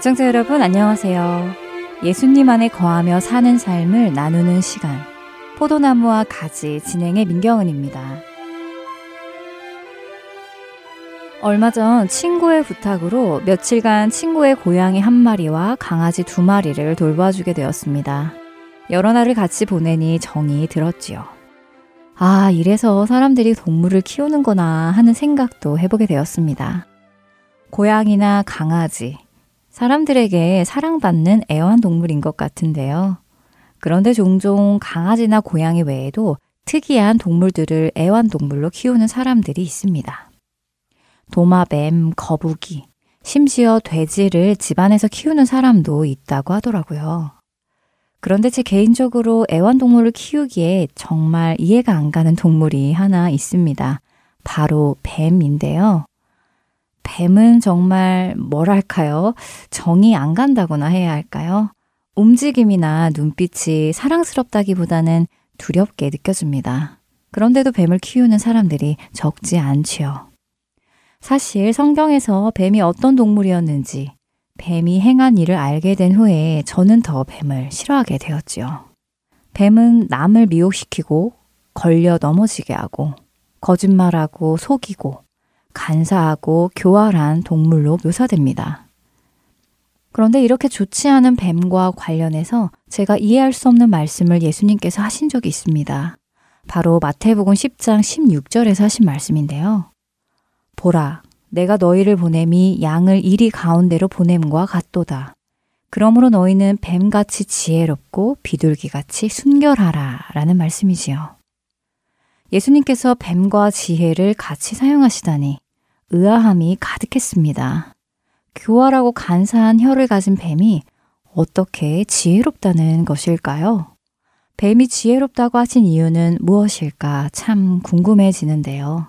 애청자 여러분 안녕하세요. 예수님 안에 거하며 사는 삶을 나누는 시간 포도나무와 가지 진행의 민경은입니다. 얼마 전 친구의 부탁으로 며칠간 친구의 고양이 한 마리와 강아지 두 마리를 돌봐주게 되었습니다. 여러 날을 같이 보내니 정이 들었지요. 아, 이래서 사람들이 동물을 키우는구나 하는 생각도 해보게 되었습니다. 고양이나 강아지, 사람들에게 사랑받는 애완동물인 것 같은데요. 그런데 종종 강아지나 고양이 외에도 특이한 동물들을 애완동물로 키우는 사람들이 있습니다. 도마뱀, 거북이, 심지어 돼지를 집안에서 키우는 사람도 있다고 하더라고요. 그런데 제 개인적으로 애완동물을 키우기에 정말 이해가 안 가는 동물이 하나 있습니다. 바로 뱀인데요. 뱀은 정말 뭐랄까요? 정이 안 간다거나 해야 할까요? 움직임이나 눈빛이 사랑스럽다기보다는 두렵게 느껴집니다. 그런데도 뱀을 키우는 사람들이 적지 않지요. 사실 성경에서 뱀이 어떤 동물이었는지 뱀이 행한 일을 알게 된 후에 저는 더 뱀을 싫어하게 되었지요. 뱀은 남을 미혹시키고 걸려 넘어지게 하고 거짓말하고 속이고 간사하고 교활한 동물로 묘사됩니다. 그런데 이렇게 좋지 않은 뱀과 관련해서 제가 이해할 수 없는 말씀을 예수님께서 하신 적이 있습니다. 바로 마태복음 10장 16절에서 하신 말씀인데요. 보라, 내가 너희를 보냄이 양을 이리 가운데로 보냄과 같도다. 그러므로 너희는 뱀같이 지혜롭고 비둘기같이 순결하라 라는 말씀이지요. 예수님께서 뱀과 지혜를 같이 사용하시다니 의아함이 가득했습니다. 교활하고 간사한 혀를 가진 뱀이 어떻게 지혜롭다는 것일까요? 뱀이 지혜롭다고 하신 이유는 무엇일까 참 궁금해지는데요.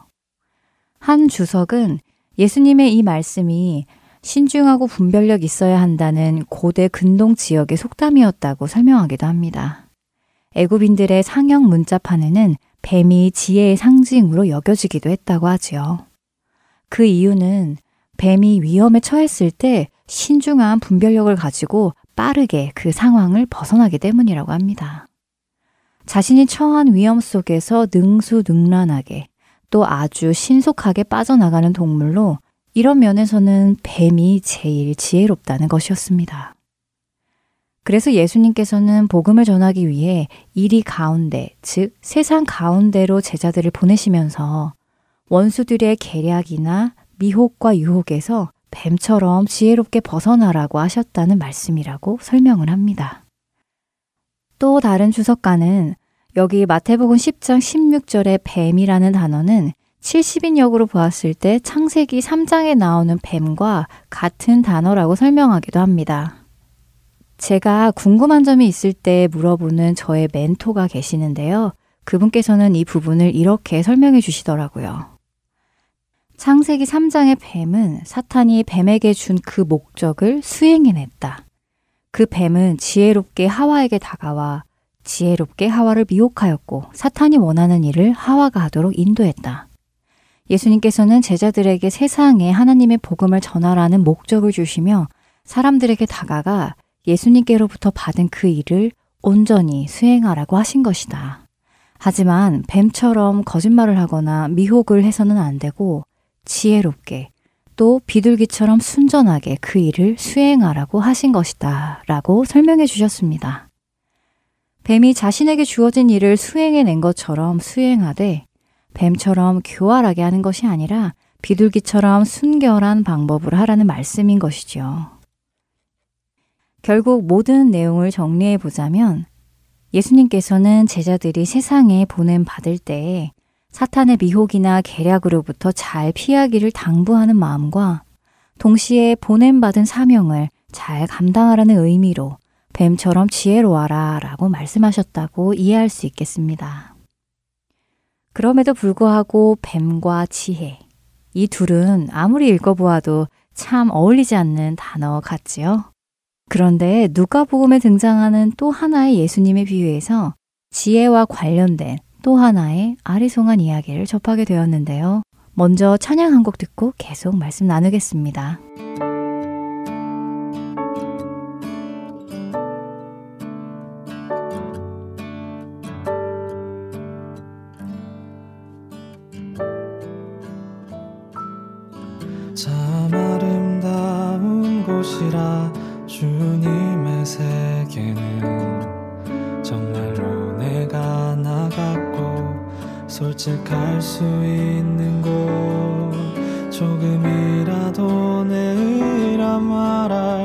한 주석은 예수님의 이 말씀이 신중하고 분별력 있어야 한다는 고대 근동 지역의 속담이었다고 설명하기도 합니다. 애굽인들의 상형 문자판에는 뱀이 지혜의 상징으로 여겨지기도 했다고 하지요. 그 이유는 뱀이 위험에 처했을 때 신중한 분별력을 가지고 빠르게 그 상황을 벗어나기 때문이라고 합니다. 자신이 처한 위험 속에서 능수능란하게 또 아주 신속하게 빠져나가는 동물로 이런 면에서는 뱀이 제일 지혜롭다는 것이었습니다. 그래서 예수님께서는 복음을 전하기 위해 이리 가운데, 즉 세상 가운데로 제자들을 보내시면서 원수들의 계략이나 미혹과 유혹에서 뱀처럼 지혜롭게 벗어나라고 하셨다는 말씀이라고 설명을 합니다. 또 다른 주석가는 여기 마태복음 10장 16절의 뱀이라는 단어는 70인 역으로 보았을 때 창세기 3장에 나오는 뱀과 같은 단어라고 설명하기도 합니다. 제가 궁금한 점이 있을 때 물어보는 저의 멘토가 계시는데요. 그분께서는 이 부분을 이렇게 설명해 주시더라고요. 창세기 3장의 뱀은 사탄이 뱀에게 준 그 목적을 수행해냈다. 그 뱀은 지혜롭게 하와에게 다가와 지혜롭게 하와를 미혹하였고 사탄이 원하는 일을 하와가 하도록 인도했다. 예수님께서는 제자들에게 세상에 하나님의 복음을 전하라는 목적을 주시며 사람들에게 다가가 예수님께로부터 받은 그 일을 온전히 수행하라고 하신 것이다. 하지만 뱀처럼 거짓말을 하거나 미혹을 해서는 안 되고 지혜롭게 또 비둘기처럼 순전하게 그 일을 수행하라고 하신 것이다. 라고 설명해 주셨습니다. 뱀이 자신에게 주어진 일을 수행해 낸 것처럼 수행하되 뱀처럼 교활하게 하는 것이 아니라 비둘기처럼 순결한 방법으로 하라는 말씀인 것이죠. 결국 모든 내용을 정리해 보자면 예수님께서는 제자들이 세상에 보냄 받을 때 사탄의 미혹이나 계략으로부터 잘 피하기를 당부하는 마음과 동시에 보냄받은 사명을 잘 감당하라는 의미로 뱀처럼 지혜로워라 라고 말씀하셨다고 이해할 수 있겠습니다. 그럼에도 불구하고 뱀과 지혜, 이 둘은 아무리 읽어보아도 참 어울리지 않는 단어 같지요? 그런데 누가복음에 등장하는 또 하나의 예수님의 비유에서 지혜와 관련된 또 하나의 아리송한 이야기를 접하게 되었는데요. 먼저 찬양 한 곡 듣고 계속 말씀 나누겠습니다. 참 아름다운 곳이라 주님 솔직할 수 있는 곳. 조금이라도 내 의라 말할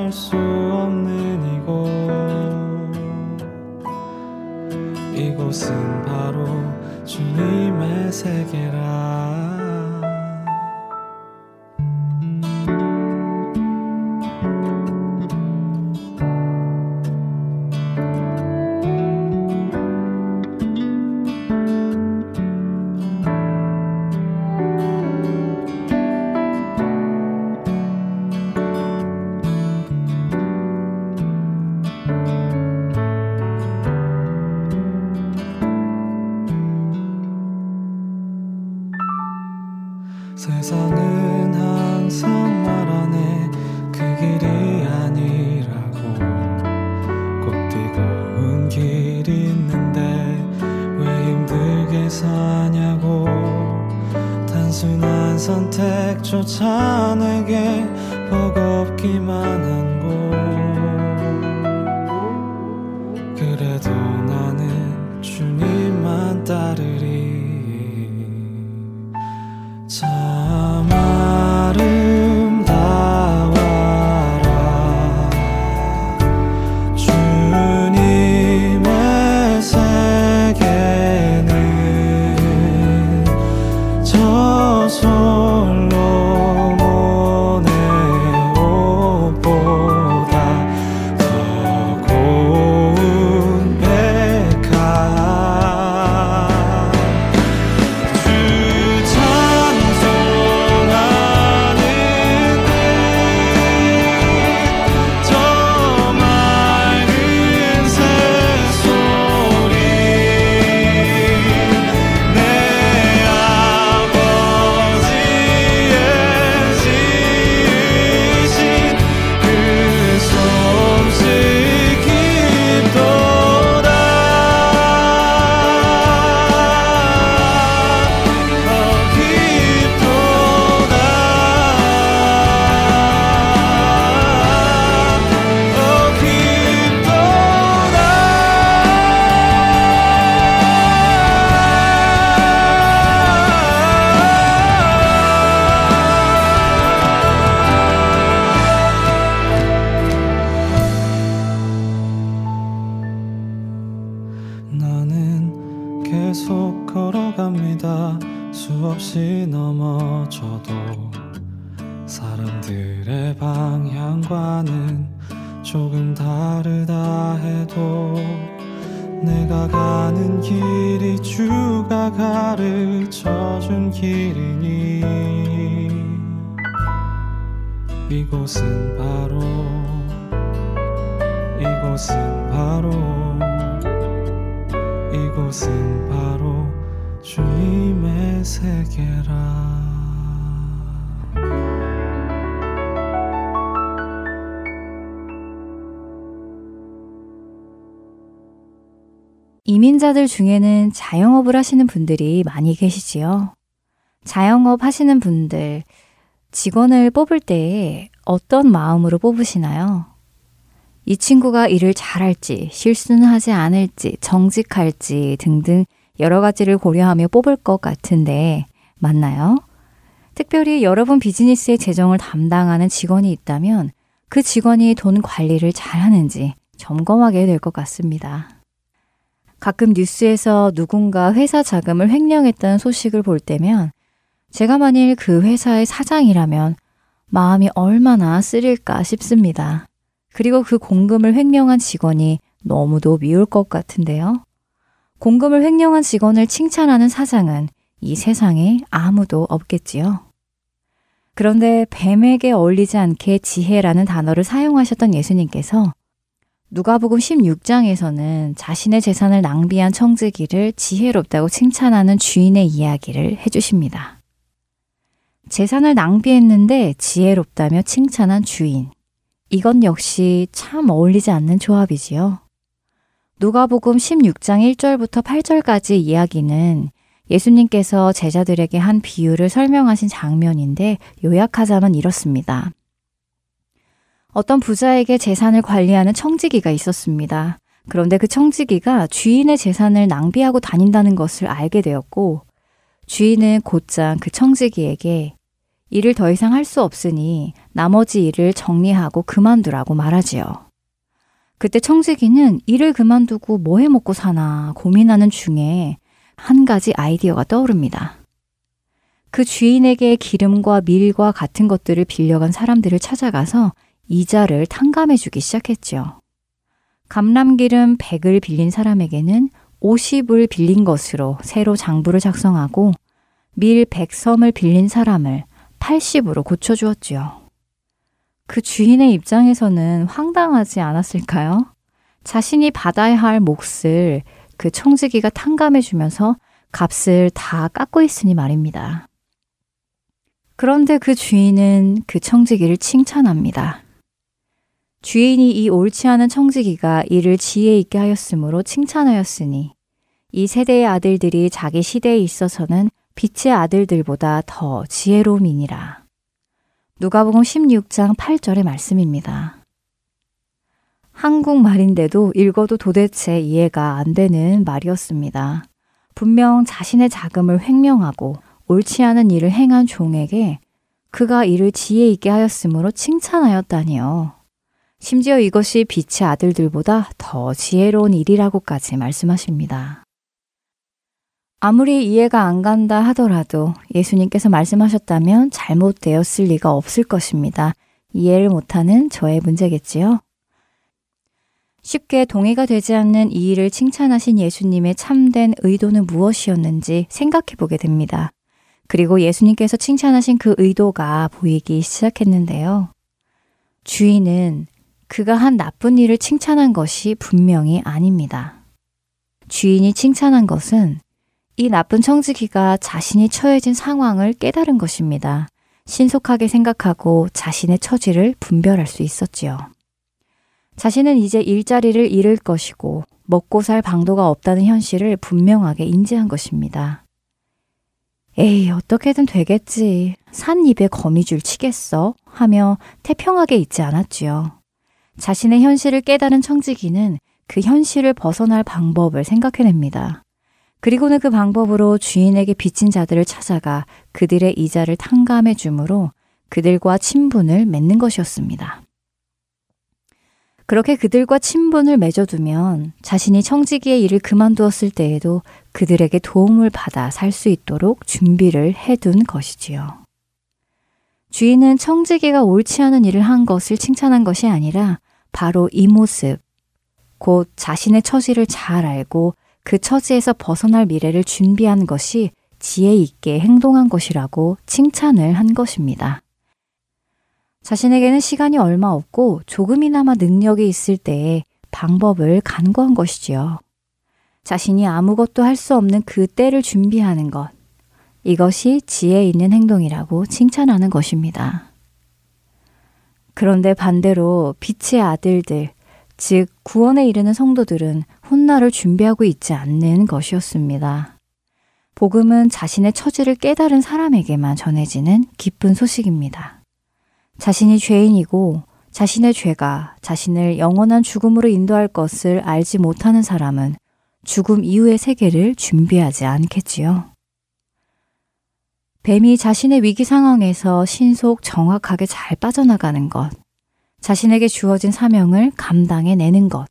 이민자들 중에는 자영업을 하시는 분들이 많이 계시지요. 자영업 하시는 분들, 직원을 뽑을 때 어떤 마음으로 뽑으시나요? 이 친구가 일을 잘할지, 실수는 하지 않을지, 정직할지 등등 여러 가지를 고려하며 뽑을 것 같은데, 맞나요? 특별히 여러분 비즈니스의 재정을 담당하는 직원이 있다면 그 직원이 돈 관리를 잘 하는지 점검하게 될 것 같습니다. 가끔 뉴스에서 누군가 회사 자금을 횡령했다는 소식을 볼 때면 제가 만일 그 회사의 사장이라면 마음이 얼마나 쓰릴까 싶습니다. 그리고 그 공금을 횡령한 직원이 너무도 미울 것 같은데요. 공금을 횡령한 직원을 칭찬하는 사장은 이 세상에 아무도 없겠지요. 그런데 뱀에게 어울리지 않게 지혜라는 단어를 사용하셨던 예수님께서 누가복음 16장에서는 자신의 재산을 낭비한 청지기를 지혜롭다고 칭찬하는 주인의 이야기를 해주십니다. 재산을 낭비했는데 지혜롭다며 칭찬한 주인. 이건 역시 참 어울리지 않는 조합이지요. 누가복음 16장 1절부터 8절까지 이야기는 예수님께서 제자들에게 한 비유를 설명하신 장면인데 요약하자면 이렇습니다. 어떤 부자에게 재산을 관리하는 청지기가 있었습니다. 그런데 그 청지기가 주인의 재산을 낭비하고 다닌다는 것을 알게 되었고, 주인은 곧장 그 청지기에게 일을 더 이상 할 수 없으니 나머지 일을 정리하고 그만두라고 말하지요. 그때 청지기는 일을 그만두고 뭐 해 먹고 사나 고민하는 중에 한 가지 아이디어가 떠오릅니다. 그 주인에게 기름과 밀과 같은 것들을 빌려간 사람들을 찾아가서 이자를 탕감해 주기 시작했죠. 감람기름 100을 빌린 사람에게는 50을 빌린 것으로 새로 장부를 작성하고 밀 100섬을 빌린 사람을 80으로 고쳐주었지요. 그 주인의 입장에서는 황당하지 않았을까요? 자신이 받아야 할 몫을 그 청지기가 탕감해 주면서 값을 다 깎고 있으니 말입니다. 그런데 그 주인은 그 청지기를 칭찬합니다. 주인이 이 옳지 않은 청지기가 이를 지혜 있게 하였으므로 칭찬하였으니 이 세대의 아들들이 자기 시대에 있어서는 빛의 아들들보다 더 지혜로움이니라. 누가복음 16장 8절의 말씀입니다. 한국말인데도 읽어도 도대체 이해가 안 되는 말이었습니다. 분명 자신의 자금을 횡령하고 옳지 않은 일을 행한 종에게 그가 이를 지혜 있게 하였으므로 칭찬하였다니요. 심지어 이것이 빛의 아들들보다 더 지혜로운 일이라고까지 말씀하십니다. 아무리 이해가 안 간다 하더라도 예수님께서 말씀하셨다면 잘못되었을 리가 없을 것입니다. 이해를 못하는 저의 문제겠지요. 쉽게 동의가 되지 않는 이 일을 칭찬하신 예수님의 참된 의도는 무엇이었는지 생각해 보게 됩니다. 그리고 예수님께서 칭찬하신 그 의도가 보이기 시작했는데요. 주인은 그가 한 나쁜 일을 칭찬한 것이 분명히 아닙니다. 주인이 칭찬한 것은 이 나쁜 청지기가 자신이 처해진 상황을 깨달은 것입니다. 신속하게 생각하고 자신의 처지를 분별할 수 있었지요. 자신은 이제 일자리를 잃을 것이고 먹고 살 방도가 없다는 현실을 분명하게 인지한 것입니다. 에이, 어떻게든 되겠지. 산 입에 거미줄 치겠어? 하며 태평하게 있지 않았지요. 자신의 현실을 깨달은 청지기는 그 현실을 벗어날 방법을 생각해냅니다. 그리고는 그 방법으로 주인에게 빚진 자들을 찾아가 그들의 이자를 탕감해 주므로 그들과 친분을 맺는 것이었습니다. 그렇게 그들과 친분을 맺어두면 자신이 청지기의 일을 그만두었을 때에도 그들에게 도움을 받아 살 수 있도록 준비를 해둔 것이지요. 주인은 청지기가 옳지 않은 일을 한 것을 칭찬한 것이 아니라 바로 이 모습, 곧 자신의 처지를 잘 알고 그 처지에서 벗어날 미래를 준비한 것이 지혜 있게 행동한 것이라고 칭찬을 한 것입니다. 자신에게는 시간이 얼마 없고 조금이나마 능력이 있을 때에 방법을 간구한 것이지요. 자신이 아무것도 할 수 없는 그 때를 준비하는 것. 이것이 지혜 있는 행동이라고 칭찬하는 것입니다. 그런데 반대로 빛의 아들들, 즉 구원에 이르는 성도들은 훗날을 준비하고 있지 않는 것이었습니다. 복음은 자신의 처지를 깨달은 사람에게만 전해지는 기쁜 소식입니다. 자신이 죄인이고 자신의 죄가 자신을 영원한 죽음으로 인도할 것을 알지 못하는 사람은 죽음 이후의 세계를 준비하지 않겠지요. 뱀이 자신의 위기 상황에서 신속 정확하게 잘 빠져나가는 것. 자신에게 주어진 사명을 감당해 내는 것,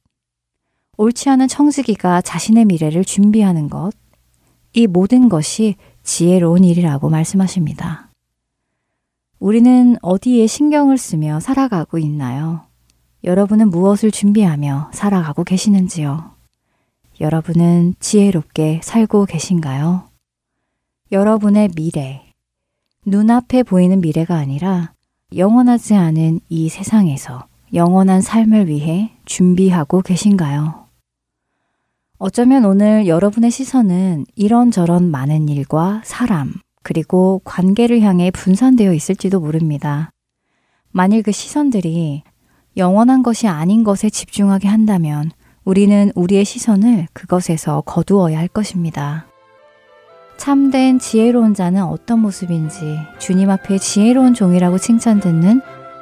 옳지 않은 청지기가 자신의 미래를 준비하는 것, 이 모든 것이 지혜로운 일이라고 말씀하십니다. 우리는 어디에 신경을 쓰며 살아가고 있나요? 여러분은 무엇을 준비하며 살아가고 계시는지요? 여러분은 지혜롭게 살고 계신가요? 여러분의 미래, 눈앞에 보이는 미래가 아니라 영원하지 않은 이 세상에서 영원한 삶을 위해 준비하고 계신가요? 어쩌면 오늘 여러분의 시선은 이런저런 많은 일과 사람, 그리고 관계를 향해 분산되어 있을지도 모릅니다. 만일 그 시선들이 영원한 것이 아닌 것에 집중하게 한다면 우리는 우리의 시선을 그것에서 거두어야 할 것입니다. 참된 지혜로운 자는 어떤 모습인지 주님 앞에 지혜로운 종이라고 칭찬듣는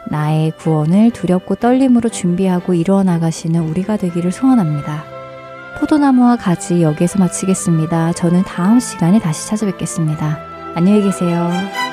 나의 구원을 두렵고 떨림으로 준비하고 이루어 나가시는 우리가 되기를 소원합니다. 포도나무와 가지 여기에서 마치겠습니다. 저는 다음 시간에 다시 찾아뵙겠습니다. 안녕히 계세요.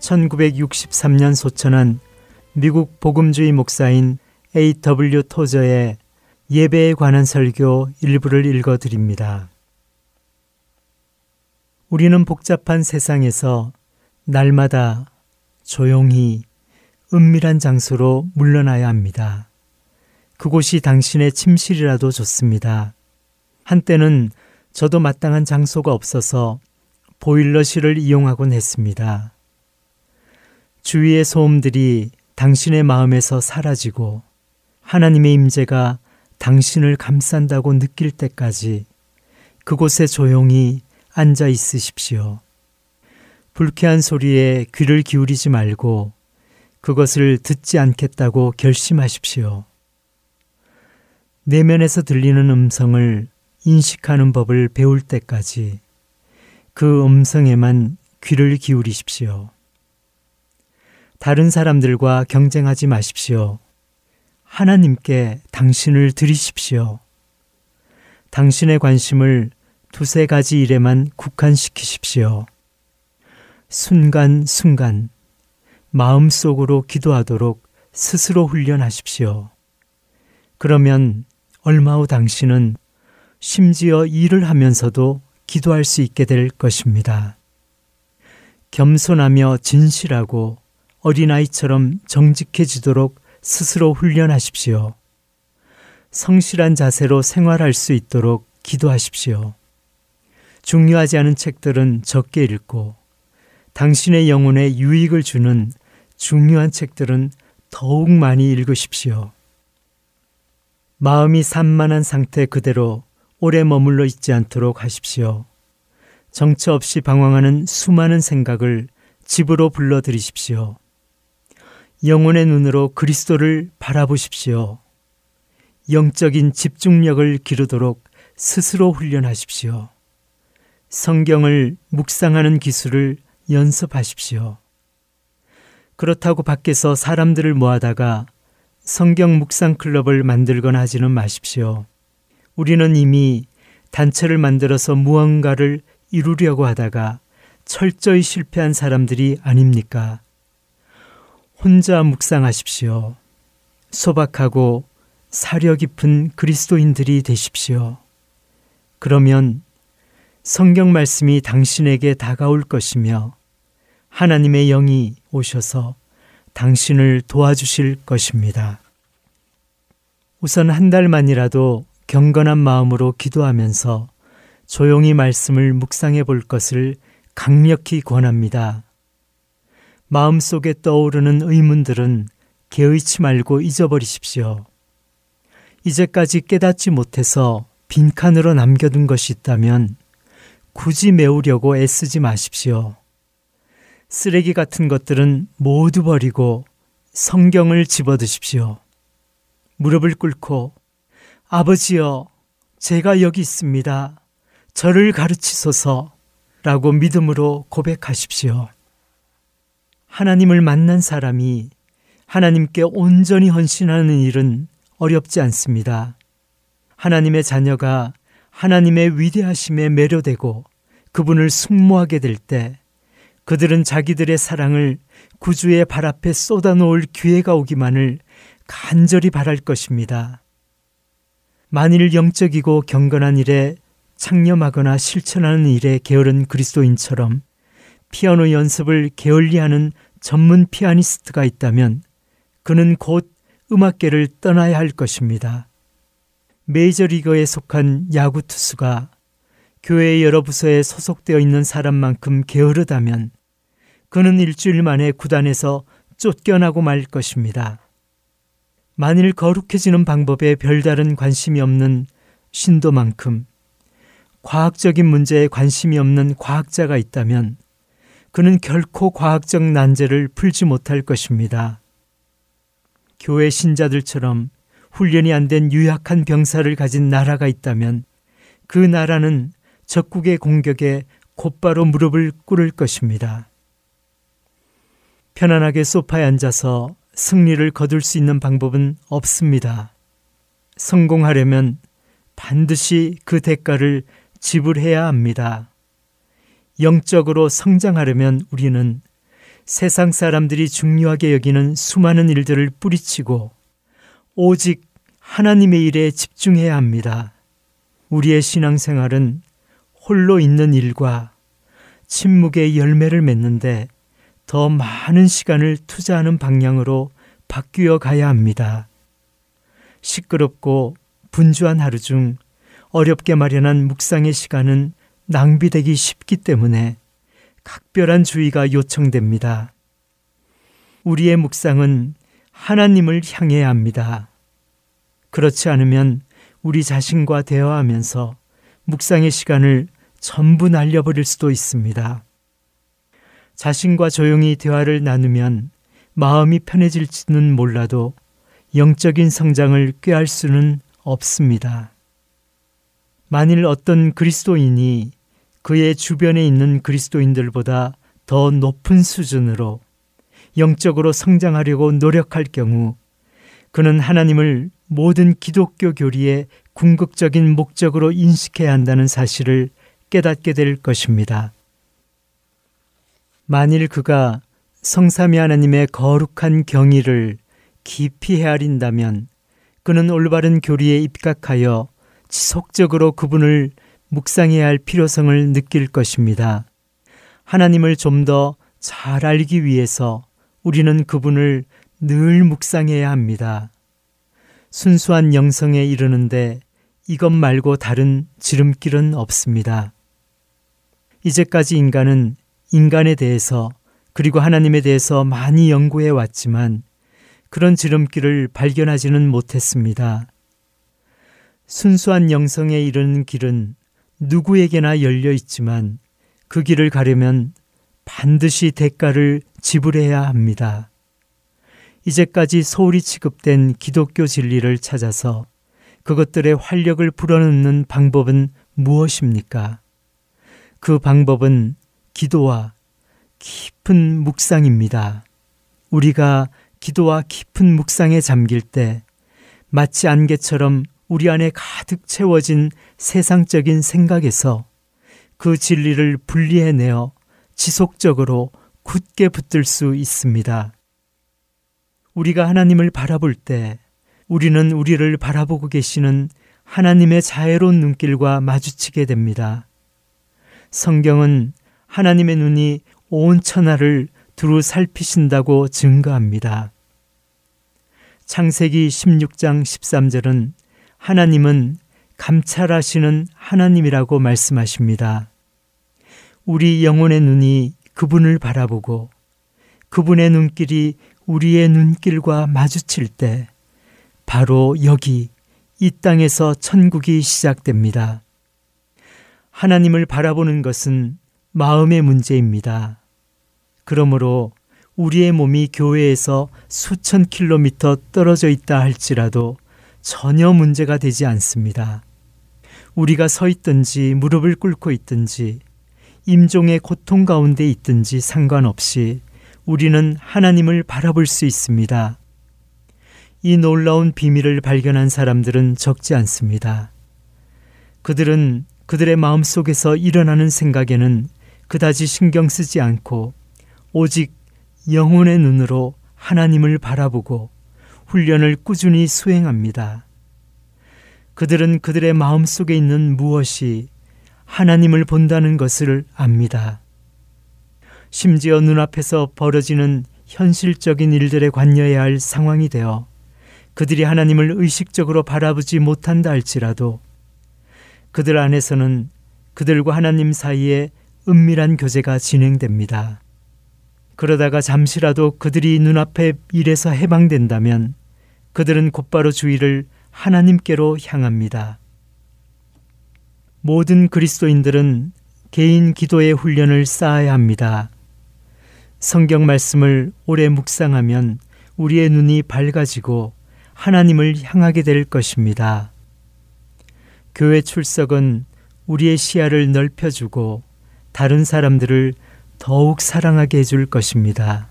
1963년 소천한 미국 복음주의 목사인 A.W. 토저의 예배에 관한 설교 일부를 읽어 드립니다. 우리는 복잡한 세상에서 날마다 조용히 은밀한 장소로 물러나야 합니다. 그곳이 당신의 침실이라도 좋습니다. 한때는 저도 마땅한 장소가 없어서 보일러실을 이용하곤 했습니다. 주위의 소음들이 당신의 마음에서 사라지고 하나님의 임재가 당신을 감싼다고 느낄 때까지 그곳에 조용히 앉아 있으십시오. 불쾌한 소리에 귀를 기울이지 말고 그것을 듣지 않겠다고 결심하십시오. 내면에서 들리는 음성을 인식하는 법을 배울 때까지 그 음성에만 귀를 기울이십시오. 다른 사람들과 경쟁하지 마십시오. 하나님께 당신을 드리십시오. 당신의 관심을 두세 가지 일에만 국한시키십시오. 순간순간 마음속으로 기도하도록 스스로 훈련하십시오. 그러면 얼마 후 당신은 심지어 일을 하면서도 기도할 수 있게 될 것입니다. 겸손하며 진실하고 어린아이처럼 정직해지도록 스스로 훈련하십시오. 성실한 자세로 생활할 수 있도록 기도하십시오. 중요하지 않은 책들은 적게 읽고 당신의 영혼에 유익을 주는 중요한 책들은 더욱 많이 읽으십시오. 마음이 산만한 상태 그대로 오래 머물러 있지 않도록 하십시오. 정처 없이 방황하는 수많은 생각을 집으로 불러들이십시오. 영혼의 눈으로 그리스도를 바라보십시오. 영적인 집중력을 기르도록 스스로 훈련하십시오. 성경을 묵상하는 기술을 연습하십시오. 그렇다고 밖에서 사람들을 모아다가 성경 묵상 클럽을 만들거나 하지는 마십시오. 우리는 이미 단체를 만들어서 무언가를 이루려고 하다가 철저히 실패한 사람들이 아닙니까? 혼자 묵상하십시오. 소박하고 사려 깊은 그리스도인들이 되십시오. 그러면 성경 말씀이 당신에게 다가올 것이며 하나님의 영이 오셔서 당신을 도와주실 것입니다. 우선 한 달만이라도 경건한 마음으로 기도하면서 조용히 말씀을 묵상해 볼 것을 강력히 권합니다. 마음속에 떠오르는 의문들은 개의치 말고 잊어버리십시오. 이제까지 깨닫지 못해서 빈칸으로 남겨둔 것이 있다면 굳이 메우려고 애쓰지 마십시오. 쓰레기 같은 것들은 모두 버리고 성경을 집어드십시오. 무릎을 꿇고 아버지여, 제가 여기 있습니다. 저를 가르치소서 라고 믿음으로 고백하십시오. 하나님을 만난 사람이 하나님께 온전히 헌신하는 일은 어렵지 않습니다. 하나님의 자녀가 하나님의 위대하심에 매료되고 그분을 숙모하게 될 때 그들은 자기들의 사랑을 구주의 발 앞에 쏟아놓을 기회가 오기만을 간절히 바랄 것입니다. 만일 영적이고 경건한 일에 창념하거나 실천하는 일에 게으른 그리스도인처럼 피아노 연습을 게을리하는 전문 피아니스트가 있다면 그는 곧 음악계를 떠나야 할 것입니다. 메이저리거에 속한 야구 투수가 교회 여러 부서에 소속되어 있는 사람만큼 게으르다면 그는 일주일 만에 구단에서 쫓겨나고 말 것입니다. 만일 거룩해지는 방법에 별다른 관심이 없는 신도만큼 과학적인 문제에 관심이 없는 과학자가 있다면 그는 결코 과학적 난제를 풀지 못할 것입니다. 교회 신자들처럼 훈련이 안 된 유약한 병사를 가진 나라가 있다면 그 나라는 적국의 공격에 곧바로 무릎을 꿇을 것입니다. 편안하게 소파에 앉아서 승리를 거둘 수 있는 방법은 없습니다. 성공하려면 반드시 그 대가를 지불해야 합니다. 영적으로 성장하려면 우리는 세상 사람들이 중요하게 여기는 수많은 일들을 뿌리치고 오직 하나님의 일에 집중해야 합니다. 우리의 신앙생활은 홀로 있는 일과 침묵의 열매를 맺는데 더 많은 시간을 투자하는 방향으로 바뀌어 가야 합니다. 시끄럽고 분주한 하루 중 어렵게 마련한 묵상의 시간은 낭비되기 쉽기 때문에 각별한 주의가 요청됩니다. 우리의 묵상은 하나님을 향해야 합니다. 그렇지 않으면 우리 자신과 대화하면서 묵상의 시간을 전부 날려버릴 수도 있습니다. 자신과 조용히 대화를 나누면 마음이 편해질지는 몰라도 영적인 성장을 꾀할 수는 없습니다. 만일 어떤 그리스도인이 그의 주변에 있는 그리스도인들보다 더 높은 수준으로 영적으로 성장하려고 노력할 경우 그는 하나님을 모든 기독교 교리의 궁극적인 목적으로 인식해야 한다는 사실을 깨닫게 될 것입니다. 만일 그가 성삼위 하나님의 거룩한 경의를 깊이 헤아린다면 그는 올바른 교리에 입각하여 지속적으로 그분을 묵상해야 할 필요성을 느낄 것입니다. 하나님을 좀 더 잘 알기 위해서 우리는 그분을 늘 묵상해야 합니다. 순수한 영성에 이르는데 이것 말고 다른 지름길은 없습니다. 이제까지 인간은 인간에 대해서 그리고 하나님에 대해서 많이 연구해 왔지만 그런 지름길을 발견하지는 못했습니다. 순수한 영성에 이르는 길은 누구에게나 열려 있지만 그 길을 가려면 반드시 대가를 지불해야 합니다. 이제까지 소홀히 취급된 기독교 진리를 찾아서 그것들의 활력을 불어넣는 방법은 무엇입니까? 그 방법은 기도와 깊은 묵상입니다. 우리가 기도와 깊은 묵상에 잠길 때 마치 안개처럼 우리 안에 가득 채워진 세상적인 생각에서 그 진리를 분리해내어 지속적으로 굳게 붙들 수 있습니다. 우리가 하나님을 바라볼 때 우리는 우리를 바라보고 계시는 하나님의 자애로운 눈길과 마주치게 됩니다. 성경은 하나님의 눈이 온 천하를 두루 살피신다고 증거합니다. 창세기 16장 13절은 하나님은 감찰하시는 하나님이라고 말씀하십니다. 우리 영혼의 눈이 그분을 바라보고 그분의 눈길이 우리의 눈길과 마주칠 때 바로 여기 이 땅에서 천국이 시작됩니다. 하나님을 바라보는 것은 마음의 문제입니다. 그러므로 우리의 몸이 교회에서 수천 킬로미터 떨어져 있다 할지라도 전혀 문제가 되지 않습니다. 우리가 서 있든지 무릎을 꿇고 있든지 임종의 고통 가운데 있든지 상관없이 우리는 하나님을 바라볼 수 있습니다. 이 놀라운 비밀을 발견한 사람들은 적지 않습니다. 그들은 그들의 마음 속에서 일어나는 생각에는 그다지 신경 쓰지 않고 오직 영혼의 눈으로 하나님을 바라보고 훈련을 꾸준히 수행합니다. 그들은 그들의 마음 속에 있는 무엇이 하나님을 본다는 것을 압니다. 심지어 눈앞에서 벌어지는 현실적인 일들에 관여해야 할 상황이 되어 그들이 하나님을 의식적으로 바라보지 못한다 할지라도 그들 안에서는 그들과 하나님 사이에 은밀한 교제가 진행됩니다. 그러다가 잠시라도 그들이 눈앞에 일에서 해방된다면 그들은 곧바로 주의를 하나님께로 향합니다. 모든 그리스도인들은 개인 기도의 훈련을 쌓아야 합니다. 성경 말씀을 오래 묵상하면 우리의 눈이 밝아지고 하나님을 향하게 될 것입니다. 교회 출석은 우리의 시야를 넓혀주고 다른 사람들을 더욱 사랑하게 해줄 것입니다.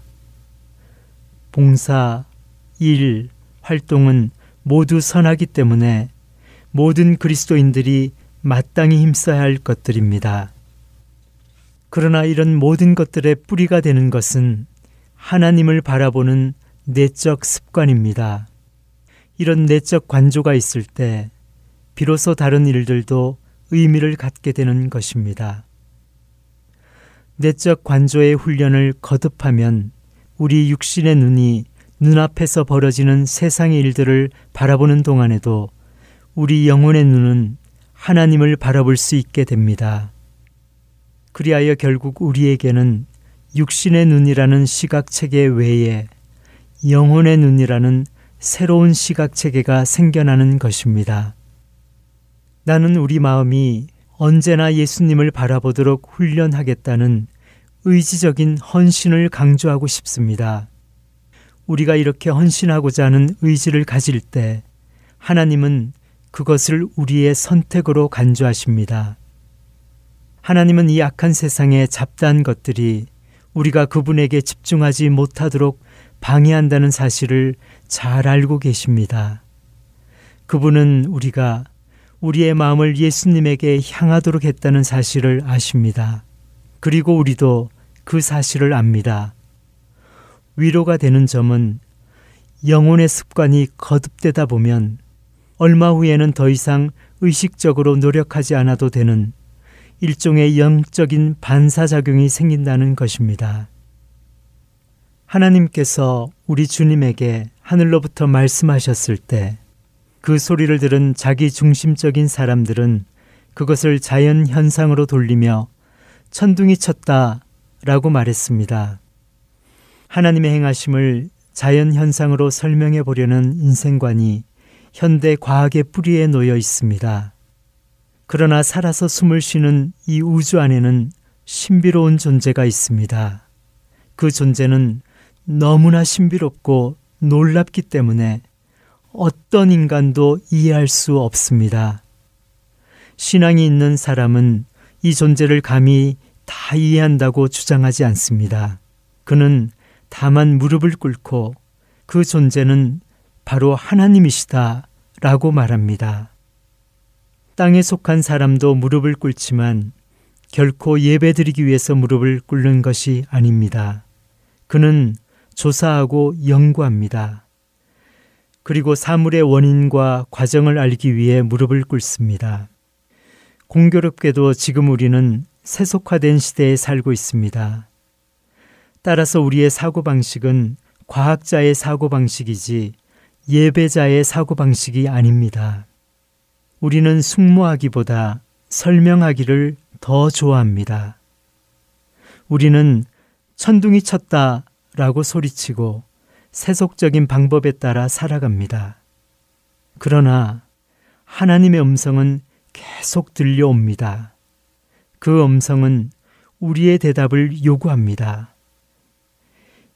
봉사, 일, 활동은 모두 선하기 때문에 모든 그리스도인들이 마땅히 힘써야 할 것들입니다. 그러나 이런 모든 것들의 뿌리가 되는 것은 하나님을 바라보는 내적 습관입니다. 이런 내적 관조가 있을 때 비로소 다른 일들도 의미를 갖게 되는 것입니다. 내적 관조의 훈련을 거듭하면 우리 육신의 눈이 눈앞에서 벌어지는 세상의 일들을 바라보는 동안에도 우리 영혼의 눈은 하나님을 바라볼 수 있게 됩니다. 그리하여 결국 우리에게는 육신의 눈이라는 시각 체계 외에 영혼의 눈이라는 새로운 시각 체계가 생겨나는 것입니다. 나는 우리 마음이 언제나 예수님을 바라보도록 훈련하겠다는 의지적인 헌신을 강조하고 싶습니다. 우리가 이렇게 헌신하고자 하는 의지를 가질 때 하나님은 그것을 우리의 선택으로 간주하십니다. 하나님은 이 악한 세상의 잡다한 것들이 우리가 그분에게 집중하지 못하도록 방해한다는 사실을 잘 알고 계십니다. 그분은 우리가 우리의 마음을 예수님에게 향하도록 했다는 사실을 아십니다. 그리고 우리도 그 사실을 압니다. 위로가 되는 점은 영혼의 습관이 거듭되다 보면 얼마 후에는 더 이상 의식적으로 노력하지 않아도 되는 일종의 영적인 반사작용이 생긴다는 것입니다. 하나님께서 우리 주님에게 하늘로부터 말씀하셨을 때 그 소리를 들은 자기 중심적인 사람들은 그것을 자연 현상으로 돌리며 천둥이 쳤다 라고 말했습니다. 하나님의 행하심을 자연 현상으로 설명해 보려는 인생관이 현대 과학의 뿌리에 놓여 있습니다. 그러나 살아서 숨을 쉬는 이 우주 안에는 신비로운 존재가 있습니다. 그 존재는 너무나 신비롭고 놀랍기 때문에 어떤 인간도 이해할 수 없습니다. 신앙이 있는 사람은 이 존재를 감히 다 이해한다고 주장하지 않습니다. 그는 다만 무릎을 꿇고 그 존재는 바로 하나님이시다 라고 말합니다. 땅에 속한 사람도 무릎을 꿇지만 결코 예배드리기 위해서 무릎을 꿇는 것이 아닙니다. 그는 조사하고 연구합니다. 그리고 사물의 원인과 과정을 알기 위해 무릎을 꿇습니다. 공교롭게도 지금 우리는 세속화된 시대에 살고 있습니다. 따라서 우리의 사고방식은 과학자의 사고방식이지 예배자의 사고방식이 아닙니다. 우리는 숙모하기보다 설명하기를 더 좋아합니다. 우리는 천둥이 쳤다 라고 소리치고 세속적인 방법에 따라 살아갑니다. 그러나 하나님의 음성은 계속 들려옵니다. 그 음성은 우리의 대답을 요구합니다.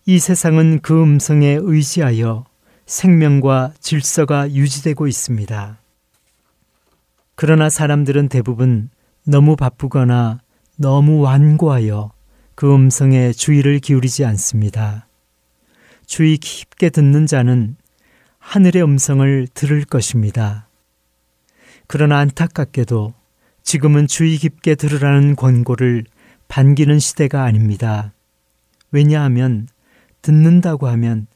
이 세상은 그 음성에 의지하여 생명과 질서가 유지되고 있습니다. 그러나 사람들은 대부분 너무 바쁘거나 너무 완고하여 그 음성에 주의를 기울이지 않습니다. 주의 깊게 듣는 자는 하늘의 음성을 들을 것입니다. 그러나 안타깝게도 지금은 주의 깊게 들으라는 권고를 반기는 시대가 아닙니다. 왜냐하면 듣는다고 하면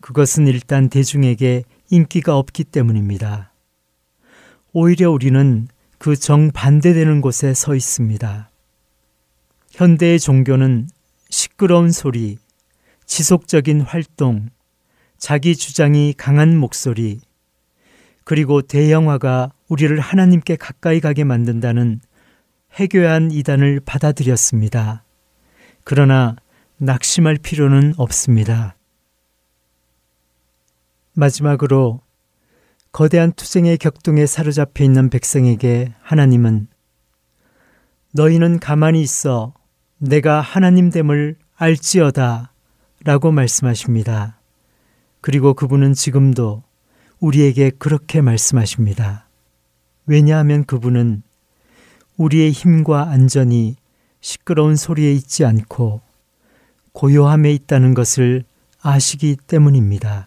그것은 일단 대중에게 인기가 없기 때문입니다. 오히려 우리는 그 정반대되는 곳에 서 있습니다. 현대의 종교는 시끄러운 소리, 지속적인 활동, 자기 주장이 강한 목소리, 그리고 대형화가 우리를 하나님께 가까이 가게 만든다는 해교한 이단을 받아들였습니다. 그러나 낙심할 필요는 없습니다. 마지막으로 거대한 투쟁의 격동에 사로잡혀 있는 백성에게 하나님은 너희는 가만히 있어 내가 하나님됨을 알지어다 라고 말씀하십니다. 그리고 그분은 지금도 우리에게 그렇게 말씀하십니다. 왜냐하면 그분은 우리의 힘과 안전이 시끄러운 소리에 있지 않고 고요함에 있다는 것을 아시기 때문입니다.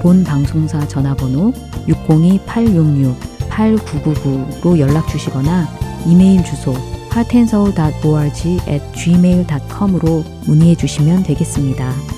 본 방송사 전화번호 602-866-8999로 연락 주시거나 이메일 주소 heartandsoul.org at gmail.com으로 문의해 주시면 되겠습니다.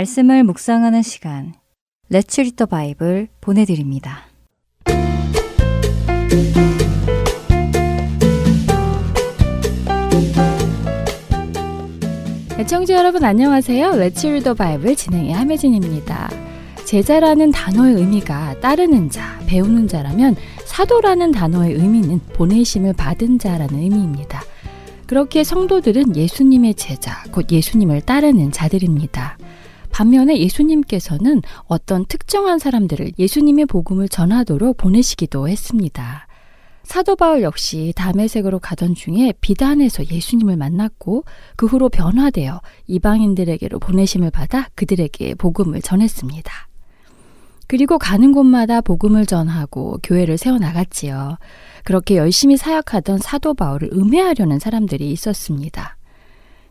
말씀을 묵상하는 시간 Read the Bible 보내드립니다. 애청자 여러분 안녕하세요. Read the Bible 진행의 함혜진입니다. 제자라는 단어의 의미가 따르는 자, 배우는 자라면 사도라는 단어의 의미는 보내심을 받은 자라는 의미입니다. 그렇게 성도들은 예수님의 제자, 곧 예수님을 따르는 자들입니다. 반면에 예수님께서는 어떤 특정한 사람들을 예수님의 복음을 전하도록 보내시기도 했습니다. 사도 바울 역시 담에색으로 가던 중에 비단에서 예수님을 만났고 그 후로 변화되어 이방인들에게로 보내심을 받아 그들에게 복음을 전했습니다. 그리고 가는 곳마다 복음을 전하고 교회를 세워 나갔지요. 그렇게 열심히 사역하던 사도 바울을 음해하려는 사람들이 있었습니다.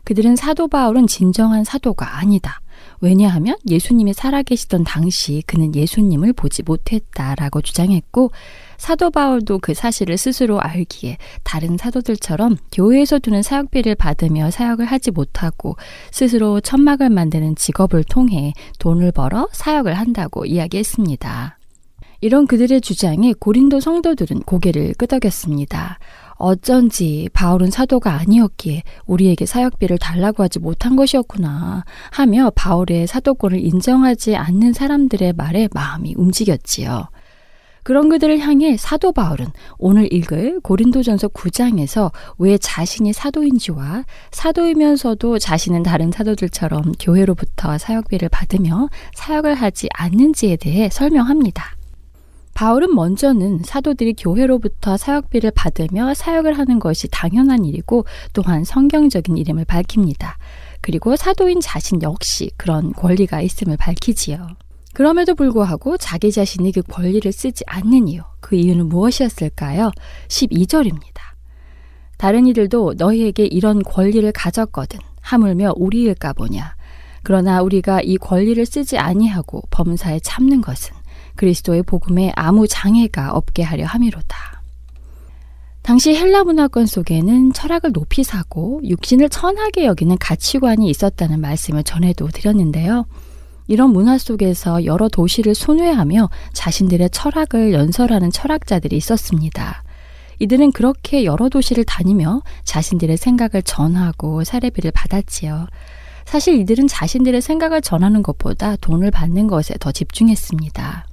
그들은 사도 바울은 진정한 사도가 아니다. 왜냐하면 예수님이 살아계시던 당시 그는 예수님을 보지 못했다라고 주장했고 사도 바울도 그 사실을 스스로 알기에 다른 사도들처럼 교회에서 두는 사역비를 받으며 사역을 하지 못하고 스스로 천막을 만드는 직업을 통해 돈을 벌어 사역을 한다고 이야기했습니다. 이런 그들의 주장에 고린도 성도들은 고개를 끄덕였습니다. 어쩐지 바울은 사도가 아니었기에 우리에게 사역비를 달라고 하지 못한 것이었구나 하며 바울의 사도권을 인정하지 않는 사람들의 말에 마음이 움직였지요. 그런 그들을 향해 사도 바울은 오늘 읽을 고린도전서 9장에서 왜 자신이 사도인지와 사도이면서도 자신은 다른 사도들처럼 교회로부터 사역비를 받으며 사역을 하지 않는지에 대해 설명합니다. 바울은 먼저는 사도들이 교회로부터 사역비를 받으며 사역을 하는 것이 당연한 일이고 또한 성경적인 이름을 밝힙니다. 그리고 사도인 자신 역시 그런 권리가 있음을 밝히지요. 그럼에도 불구하고 자기 자신이 그 권리를 쓰지 않는 이유, 그 이유는 무엇이었을까요? 12절입니다. 다른 이들도 너희에게 이런 권리를 가졌거든. 하물며 우리일까 보냐. 그러나 우리가 이 권리를 쓰지 아니하고 범사에 참는 것은 그리스도의 복음에 아무 장애가 없게 하려 함이로다. 당시 헬라 문화권 속에는 철학을 높이 사고 육신을 천하게 여기는 가치관이 있었다는 말씀을 전에도 드렸는데요. 이런 문화 속에서 여러 도시를 순회하며 자신들의 철학을 연설하는 철학자들이 있었습니다. 이들은 그렇게 여러 도시를 다니며 자신들의 생각을 전하고 사례비를 받았지요. 사실 이들은 자신들의 생각을 전하는 것보다 돈을 받는 것에 더 집중했습니다.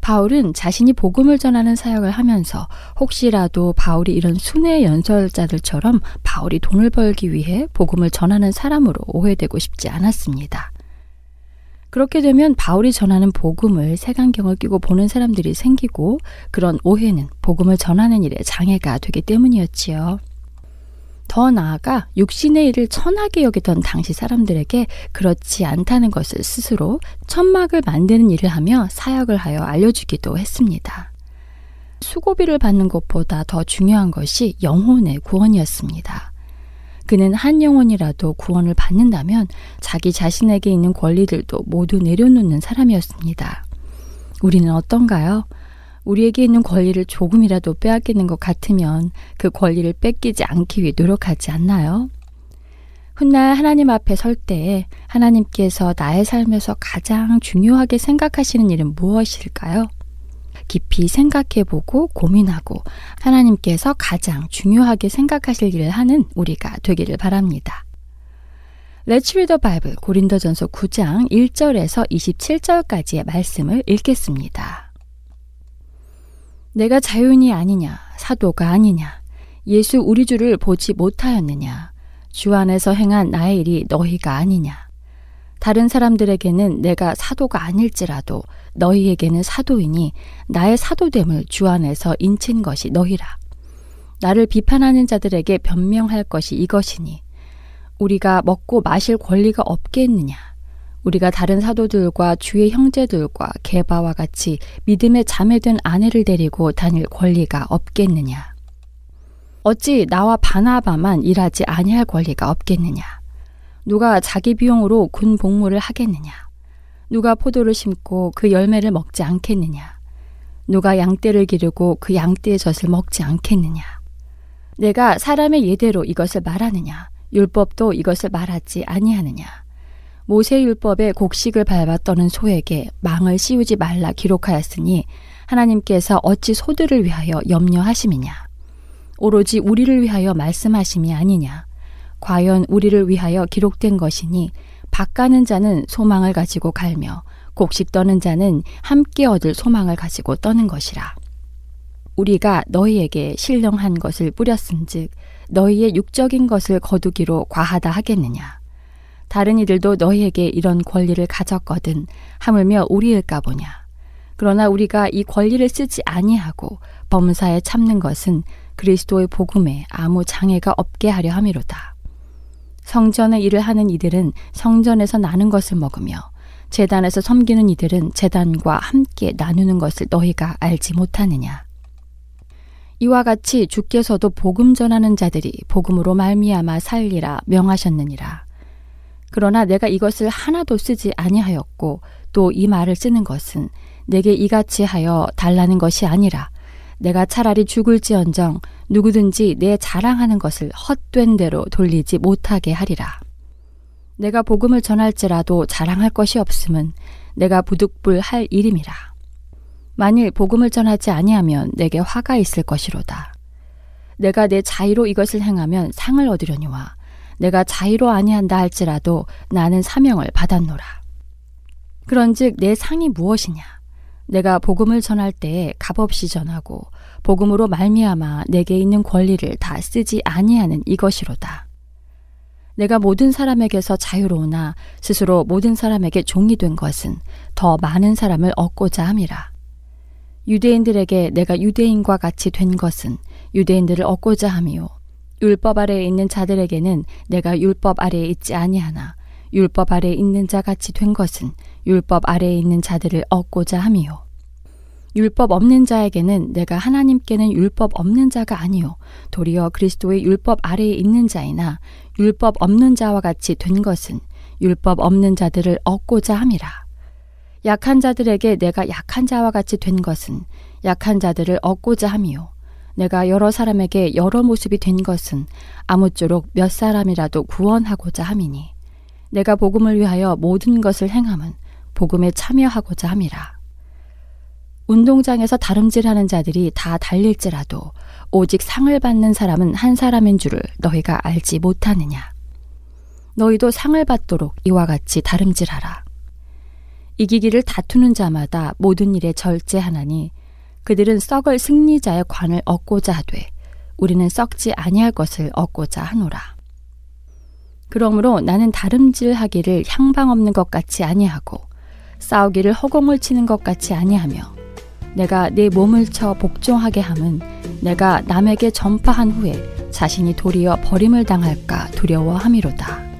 바울은 자신이 복음을 전하는 사역을 하면서 혹시라도 바울이 이런 순회 연설자들처럼 바울이 돈을 벌기 위해 복음을 전하는 사람으로 오해되고 싶지 않았습니다. 그렇게 되면 바울이 전하는 복음을 색안경을 끼고 보는 사람들이 생기고 그런 오해는 복음을 전하는 일에 장애가 되기 때문이었지요. 더 나아가 육신의 일을 천하게 여기던 당시 사람들에게 그렇지 않다는 것을 스스로 천막을 만드는 일을 하며 사역을 하여 알려주기도 했습니다. 수고비를 받는 것보다 더 중요한 것이 영혼의 구원이었습니다. 그는 한 영혼이라도 구원을 받는다면 자기 자신에게 있는 권리들도 모두 내려놓는 사람이었습니다. 우리는 어떤가요? 우리에게 있는 권리를 조금이라도 빼앗기는 것 같으면 그 권리를 뺏기지 않기 위해 노력하지 않나요? 훗날 하나님 앞에 설때 하나님께서 나의 삶에서 가장 중요하게 생각하시는 일은 무엇일까요? 깊이 생각해보고 고민하고 하나님께서 가장 중요하게 생각하실 일을 하는 우리가 되기를 바랍니다. Let's read the Bible 고린도전서 9장 1절에서 27절까지의 말씀을 읽겠습니다. 내가 자윤이 아니냐 사도가 아니냐 예수 우리 주를 보지 못하였느냐 주 안에서 행한 나의 일이 너희가 아니냐 다른 사람들에게는 내가 사도가 아닐지라도 너희에게는 사도이니 나의 사도됨을 주 안에서 인친 것이 너희라. 나를 비판하는 자들에게 변명할 것이 이것이니 우리가 먹고 마실 권리가 없겠느냐? 우리가 다른 사도들과 주의 형제들과 개바와 같이 믿음에 자매된 아내를 데리고 다닐 권리가 없겠느냐? 어찌 나와 바나바만 일하지 아니할 권리가 없겠느냐? 누가 자기 비용으로 군 복무를 하겠느냐? 누가 포도를 심고 그 열매를 먹지 않겠느냐? 누가 양떼를 기르고 그 양떼의 젖을 먹지 않겠느냐? 내가 사람의 예대로 이것을 말하느냐? 율법도 이것을 말하지 아니하느냐? 모세 율법의 곡식을 밟아 떠는 소에게 망을 씌우지 말라 기록하였으니 하나님께서 어찌 소들을 위하여 염려하심이냐? 오로지 우리를 위하여 말씀하심이 아니냐? 과연 우리를 위하여 기록된 것이니 밭가는 자는 소망을 가지고 갈며 곡식 떠는 자는 함께 얻을 소망을 가지고 떠는 것이라. 우리가 너희에게 신령한 것을 뿌렸은즉 너희의 육적인 것을 거두기로 과하다 하겠느냐. 다른 이들도 너희에게 이런 권리를 가졌거든 하물며 우리일까 보냐. 그러나 우리가 이 권리를 쓰지 아니하고 범사에 참는 것은 그리스도의 복음에 아무 장애가 없게 하려 함이로다. 성전의 일을 하는 이들은 성전에서 나는 것을 먹으며 재단에서 섬기는 이들은 재단과 함께 나누는 것을 너희가 알지 못하느냐. 이와 같이 주께서도 복음 전하는 자들이 복음으로 말미암아 살리라 명하셨느니라. 그러나 내가 이것을 하나도 쓰지 아니하였고 또 이 말을 쓰는 것은 내게 이같이 하여 달라는 것이 아니라 내가 차라리 죽을지언정 누구든지 내 자랑하는 것을 헛된 대로 돌리지 못하게 하리라. 내가 복음을 전할지라도 자랑할 것이 없음은 내가 부득불할 일임이라. 만일 복음을 전하지 아니하면 내게 화가 있을 것이로다. 내가 내 자의로 이것을 행하면 상을 얻으려니와 내가 자의로 아니한다 할지라도 나는 사명을 받았노라. 그런즉 내 상이 무엇이냐? 내가 복음을 전할 때에 값없이 전하고 복음으로 말미암아 내게 있는 권리를 다 쓰지 아니하는 이것이로다. 내가 모든 사람에게서 자유로우나 스스로 모든 사람에게 종이 된 것은 더 많은 사람을 얻고자 함이라. 유대인들에게 내가 유대인과 같이 된 것은 유대인들을 얻고자 함이요. 율법 아래에 있는 자들에게는 내가 율법 아래에 있지 아니하나 율법 아래에 있는 자 같이 된 것은 율법 아래에 있는 자들을 얻고자 함이요. 율법 없는 자에게는 내가 하나님께는 율법 없는 자가 아니요 도리어 그리스도의 율법 아래에 있는 자이나 율법 없는 자와 같이 된 것은 율법 없는 자들을 얻고자 함이라. 약한 자들에게 내가 약한 자와 같이 된 것은 약한 자들을 얻고자 함이요. 내가 여러 사람에게 여러 모습이 된 것은 아무쪼록 몇 사람이라도 구원하고자 함이니 내가 복음을 위하여 모든 것을 행함은 복음에 참여하고자 함이라. 운동장에서 다름질하는 자들이 다 달릴지라도 오직 상을 받는 사람은 한 사람인 줄을 너희가 알지 못하느냐. 너희도 상을 받도록 이와 같이 다름질하라. 이기기를 다투는 자마다 모든 일에 절제하나니 그들은 썩을 승리자의 관을 얻고자 하되 우리는 썩지 아니할 것을 얻고자 하노라. 그러므로 나는 다름질하기를 향방 없는 것 같이 아니하고 싸우기를 허공을 치는 것 같이 아니하며 내가 내 몸을 쳐 복종하게 함은 내가 남에게 전파한 후에 자신이 도리어 버림을 당할까 두려워함이로다.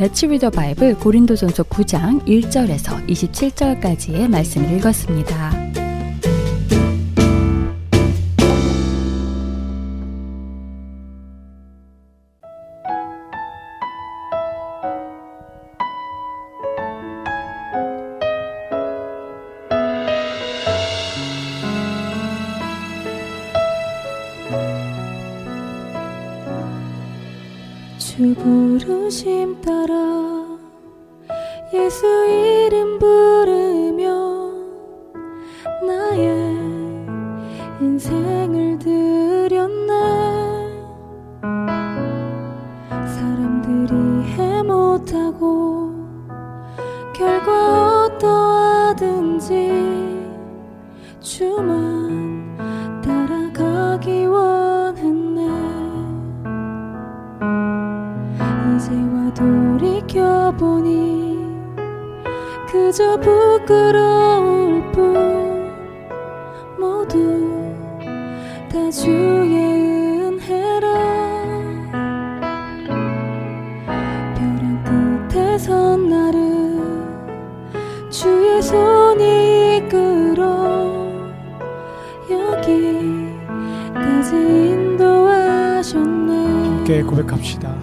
Let's read 고린도전서 9장 1절에서 27절까지의 말씀을 읽었습니다. 중심 따라 예수 이름 부르며 나의 인생을 들여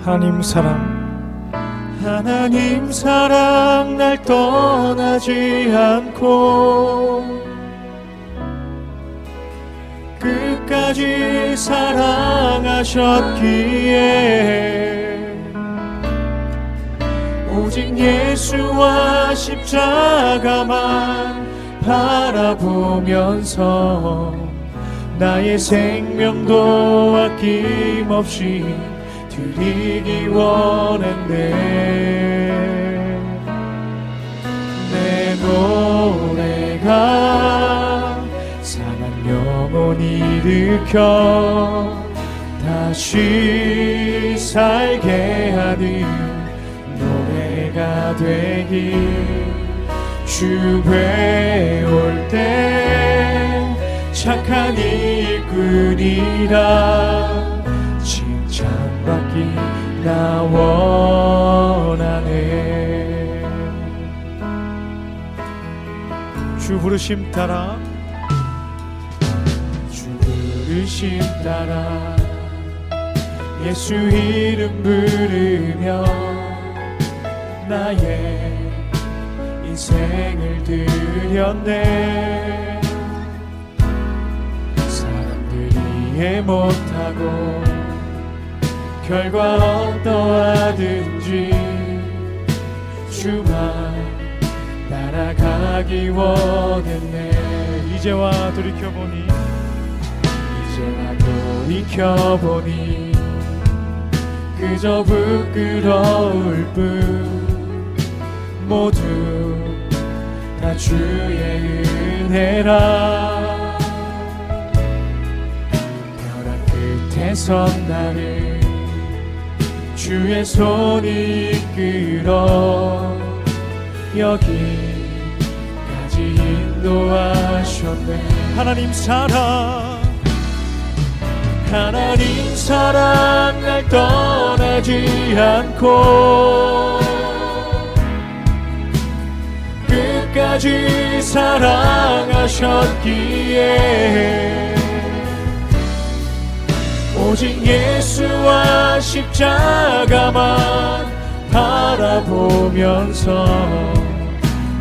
하나님 사랑. 하나님 사랑 날 떠나지 않고 끝까지 사랑하셨기에 오직 예수와 십자가만 바라보면서 나의 생명도 아낌없이 드리기 원했네. 내 노래가 상한 영혼 일으켜 다시 살게 하는 내가 되기 주배 올 때 착한 일꾼이라 나 원하네. 주 부르심 따라. 주 부르심 따라. 예수 이름 부르며 나의 인생을 드렸네. 사람들이 이해 못하고 결과 어떠하든지 주만 따라가기 원했네. 이제와 돌이켜보니 이제와 돌이켜보니 그저 부끄러울 뿐 모두 다 주의 은혜라. 벼락 끝에 선 나를 주의 손이 이끌어 여기까지 인도하셨네. 하나님 사랑 하나님 사랑 날 떠나지 않고 끝까지 사랑하셨기에 오직 예수와 십자가만 바라보면서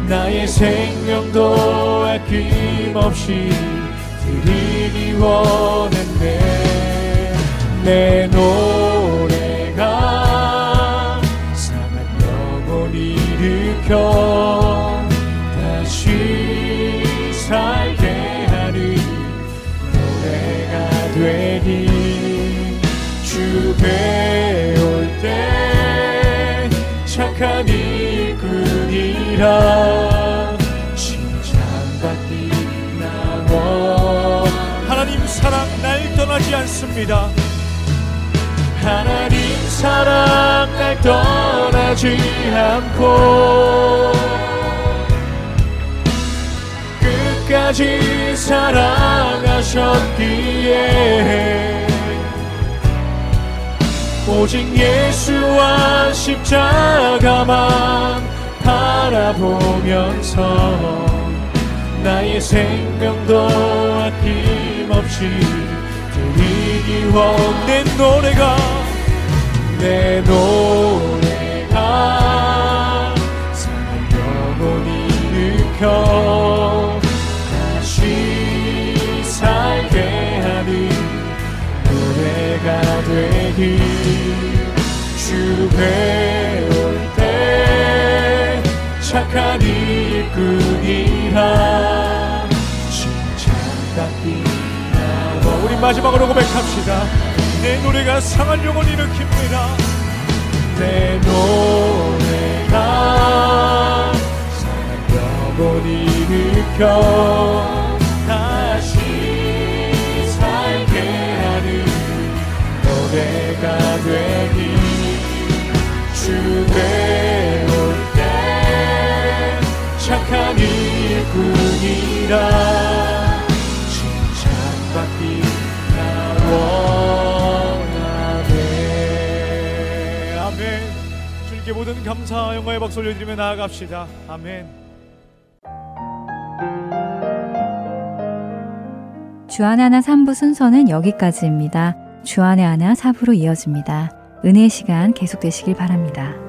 나의 생명도 아낌없이 드리기 원했네. 내 노래가 상한 영혼 일으켜 주 배울 때 착한 일꾼이라 칭찬받기 나워 하나님 사랑 날 떠나지 않습니다. 하나님 사랑 날 떠나지 않고 끝까지 사랑하셨기에 오직 예수와 십자가만 바라보면서 나의 생명도 아낌없이 드리기 원내 노래가 내 노래가 사랑 영혼이 일 으켜 되기 주 배울 때 착한 일꾼이라 칭찬받기 나와 우리 마지막으로 고백합시다. 내 노래가 상한 영혼 일으킵니다. 내 노래가 상한 영혼 일으켜 주님께 모든 감사 영광의 박수 올려드리며 나아갑시다. 아멘. 주안의 하나 3부 순서는 여기까지입니다. 주안의 하나 4부로 이어집니다. 은혜의 시간 계속되시길 바랍니다.